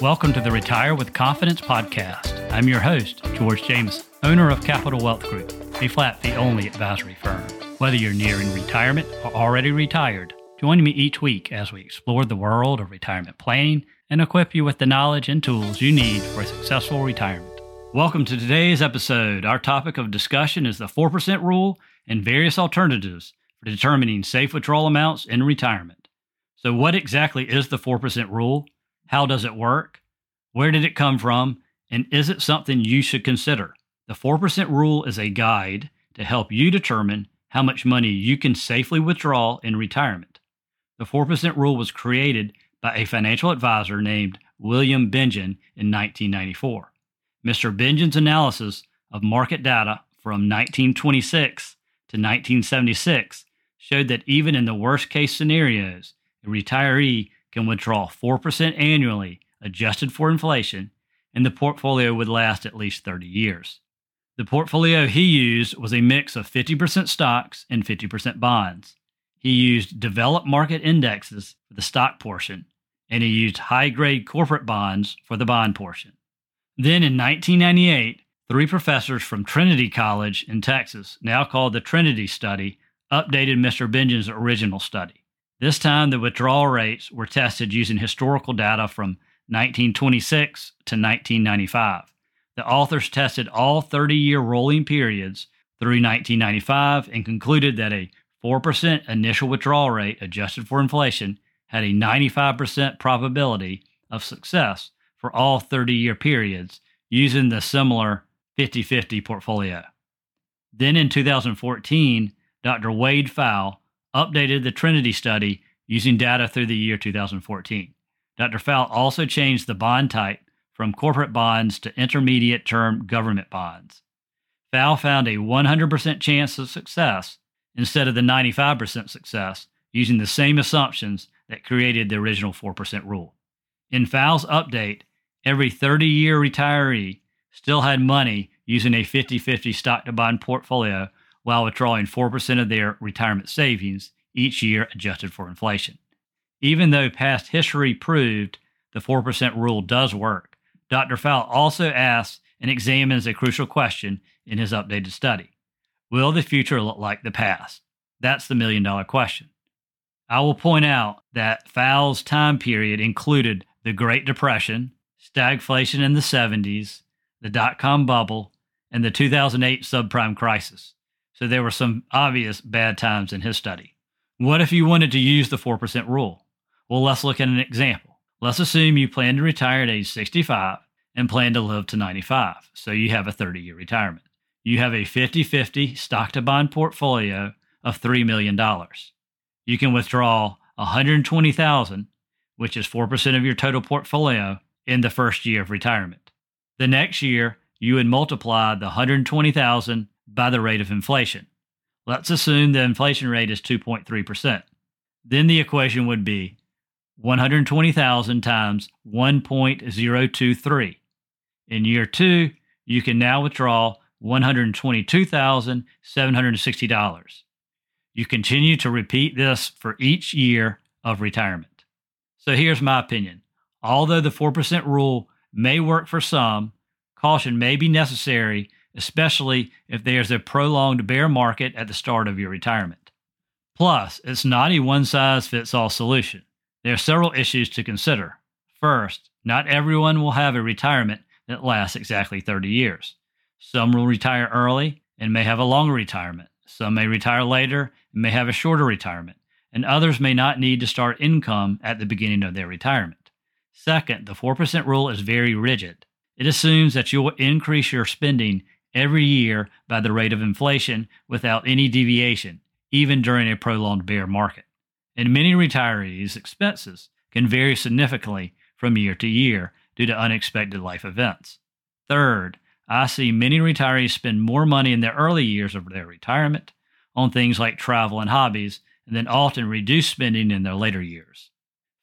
Welcome to the Retire with Confidence podcast. I'm your host, George James, owner of Capital Wealth Group, a flat fee only advisory firm. Whether you're nearing retirement or already retired, join me each week as we explore the world of retirement planning and equip you with the knowledge and tools you need for a successful retirement. Welcome to today's episode. Our topic of discussion is the 4% rule and various alternatives for determining safe withdrawal amounts in retirement. So, what exactly is the 4% rule? How does it work? Where did it come from? And is it something you should consider? The 4% rule is a guide to help you determine how much money you can safely withdraw in retirement. The 4% rule was created by a financial advisor named William Bengen in 1994. Mr. Bengen's analysis of market data from 1926 to 1976 showed that even in the worst case scenarios, a retiree can withdraw 4% annually, adjusted for inflation, and the portfolio would last at least 30 years. The portfolio he used was a mix of 50% stocks and 50% bonds. He used developed market indexes for the stock portion, and he used high grade corporate bonds for the bond portion. Then in 1998, three professors from Trinity College in Texas, now called the Trinity Study, updated Mr. Bengen's original study. This time, the withdrawal rates were tested using historical data from 1926 to 1995. The authors tested all 30 year rolling periods through 1995 and concluded that a 4% initial withdrawal rate adjusted for inflation had a 95% probability of success for all 30 year periods using the similar 50 50 portfolio. Then in 2014, Dr. Wade Pfau updated the Trinity study using data through the year 2014. Dr. Pfau also changed the bond type from corporate bonds to intermediate term government bonds. Pfau found a 100% chance of success instead of the 95% success using the same assumptions that created the original 4% rule. In Pfau's update, every 30 year retiree still had money using a 50 50 stock to bond portfolio while withdrawing 4% of their retirement savings each year adjusted for inflation. Even though past history proved the 4% rule does work, Dr. Pfau also asks and examines a crucial question in his updated study Will the future look like the past? That's the million dollar question. I will point out that Pfau's time period included the Great Depression, stagflation in the 70s, the dot com bubble, and the 2008 subprime crisis. So there were some obvious bad times in his study. What if you wanted to use the 4% rule? Well, let's look at an example. Let's assume you plan to retire at age 65 and plan to live to 95. So you have a 30 year retirement. You have a 50 50 stock to bond portfolio of $3 million. You can withdraw 120,000, which is 4% of your total portfolio in the first year of retirement. The next year, you would multiply the 120,000 by the rate of inflation. Let's assume the inflation rate is 2.3%. Then the equation would be 120,000 times 1.023. In year two, you can now withdraw $122,760. You continue to repeat this for each year of retirement. So here's my opinion. Although the 4% rule may work for some, caution may be necessary especially if there's a prolonged bear market at the start of your retirement. Plus, it's not a one size fits all solution. There are several issues to consider. First, not everyone will have a retirement that lasts exactly 30 years. Some will retire early and may have a longer retirement. Some may retire later and may have a shorter retirement. And others may not need to start income at the beginning of their retirement. Second, the 4% rule is very rigid. It assumes that you will increase your spending every year by the rate of inflation without any deviation, even during a prolonged bear market. And many retirees' expenses can vary significantly from year to year due to unexpected life events. Third, I see many retirees spend more money in the early years of their retirement on things like travel and hobbies, and then often reduce spending in their later years.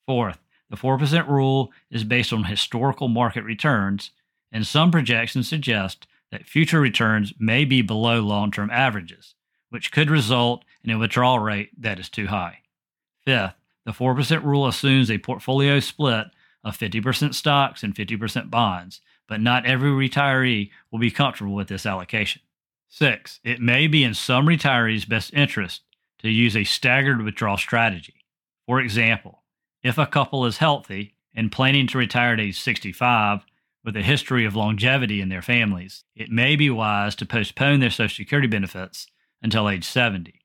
Fourth, the 4% rule is based on historical market returns, and some projections suggest that future returns may be below long term averages, which could result in a withdrawal rate that is too high. Fifth, the 4% rule assumes a portfolio split of 50% stocks and 50% bonds, but not every retiree will be comfortable with this allocation. Six, it may be in some retirees' best interest to use a staggered withdrawal strategy. For example, if a couple is healthy and planning to retire at age 65 with a history of longevity in their families, it may be wise to postpone their Social Security benefits until age 70.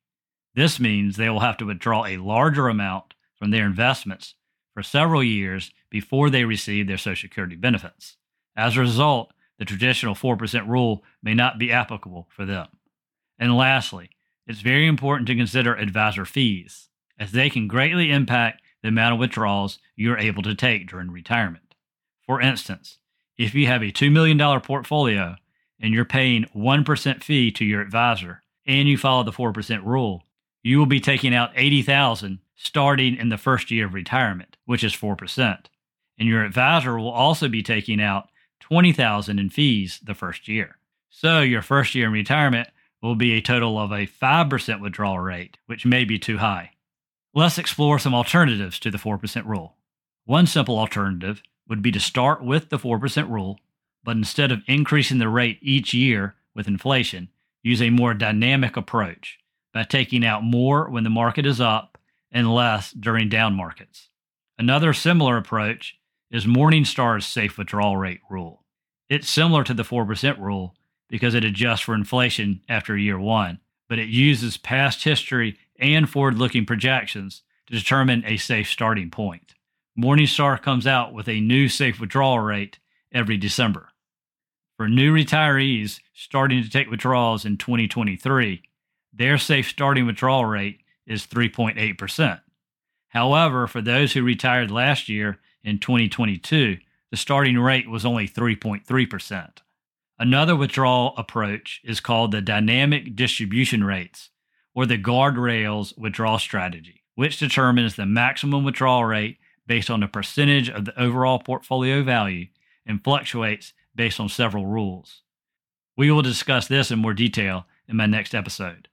This means they will have to withdraw a larger amount from their investments for several years before they receive their Social Security benefits. As a result, the traditional 4% rule may not be applicable for them. And lastly, it's very important to consider advisor fees, as they can greatly impact the amount of withdrawals you're able to take during retirement. For instance, if you have a $2 million portfolio and you're paying 1% fee to your advisor and you follow the 4% rule, you will be taking out 80,000 starting in the first year of retirement, which is 4%. And your advisor will also be taking out 20,000 in fees the first year. So your first year in retirement will be a total of a 5% withdrawal rate, which may be too high. Let's explore some alternatives to the 4% rule. One simple alternative would be to start with the 4% rule, but instead of increasing the rate each year with inflation, use a more dynamic approach by taking out more when the market is up and less during down markets. Another similar approach is Morningstar's safe withdrawal rate rule. It's similar to the 4% rule because it adjusts for inflation after year one, but it uses past history and forward looking projections to determine a safe starting point. Morningstar comes out with a new safe withdrawal rate every December. For new retirees starting to take withdrawals in 2023, their safe starting withdrawal rate is 3.8%. However, for those who retired last year in 2022, the starting rate was only 3.3%. Another withdrawal approach is called the dynamic distribution rates, or the guardrails withdrawal strategy, which determines the maximum withdrawal rate based on the percentage of the overall portfolio value and fluctuates based on several rules. We will discuss this in more detail in my next episode.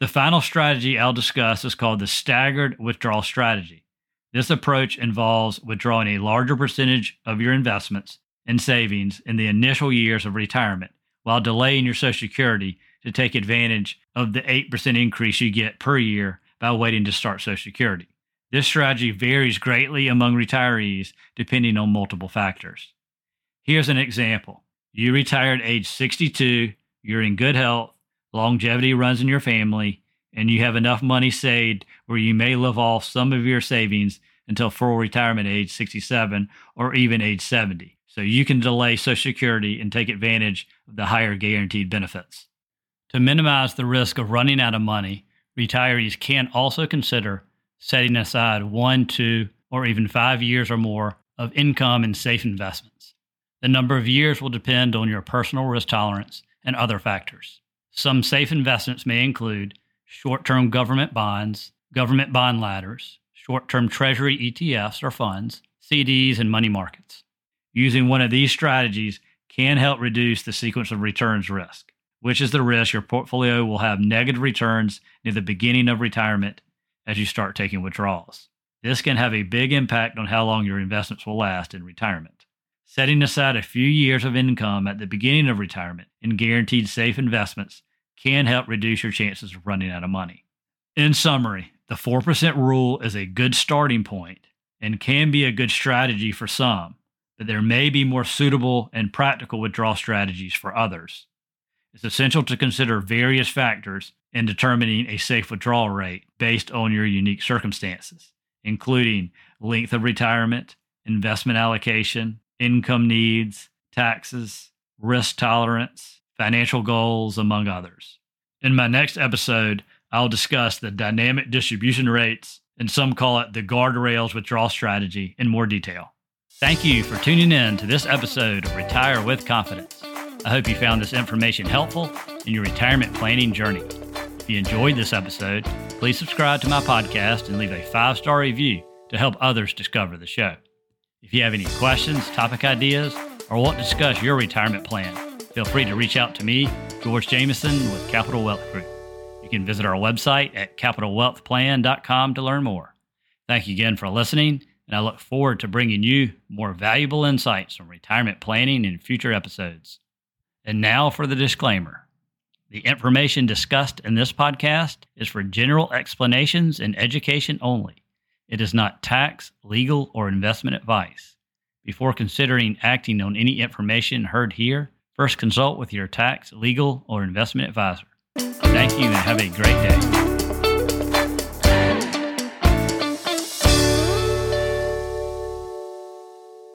The final strategy I'll discuss is called the staggered withdrawal strategy. This approach involves withdrawing a larger percentage of your investments and savings in the initial years of retirement while delaying your Social Security to take advantage of the 8% increase you get per year by waiting to start Social Security. This strategy varies greatly among retirees depending on multiple factors. Here's an example. You retired age 62, you're in good health, longevity runs in your family, and you have enough money saved where you may live off some of your savings until full retirement age 67 or even age 70. So you can delay Social Security and take advantage of the higher guaranteed benefits. To minimize the risk of running out of money, retirees can also consider setting aside one, two, or even five years or more of income in safe investments. The number of years will depend on your personal risk tolerance and other factors. Some safe investments may include short term government bonds, government bond ladders, short term treasury ETFs or funds, CDs, and money markets. Using one of these strategies can help reduce the sequence of returns risk, which is the risk your portfolio will have negative returns near the beginning of retirement as you start taking withdrawals. This can have a big impact on how long your investments will last in retirement. Setting aside a few years of income at the beginning of retirement in guaranteed safe investments can help reduce your chances of running out of money. In summary, the 4% rule is a good starting point and can be a good strategy for some, but there may be more suitable and practical withdrawal strategies for others. It's essential to consider various factors in determining a safe withdrawal rate based on your unique circumstances, including length of retirement, investment allocation, income needs, taxes, risk tolerance, financial goals, among others. In my next episode, I'll discuss the dynamic distribution rates, and some call it the guardrails withdrawal strategy, in more detail. Thank you for tuning in to this episode of Retire with Confidence. I hope you found this information helpful in your retirement planning journey. If you enjoyed this episode, please subscribe to my podcast and leave a five star review to help others discover the show. If you have any questions, topic ideas, or want to discuss your retirement plan, feel free to reach out to me, George Jameson with Capital Wealth Group. You can visit our website at capitalwealthplan.com to learn more. Thank you again for listening, and I look forward to bringing you more valuable insights on retirement planning in future episodes. And now for the disclaimer. The information discussed in this podcast is for general explanations and education only. It is not tax, legal, or investment advice. Before considering acting on any information heard here, first consult with your tax, legal, or investment advisor. Thank you and have a great day.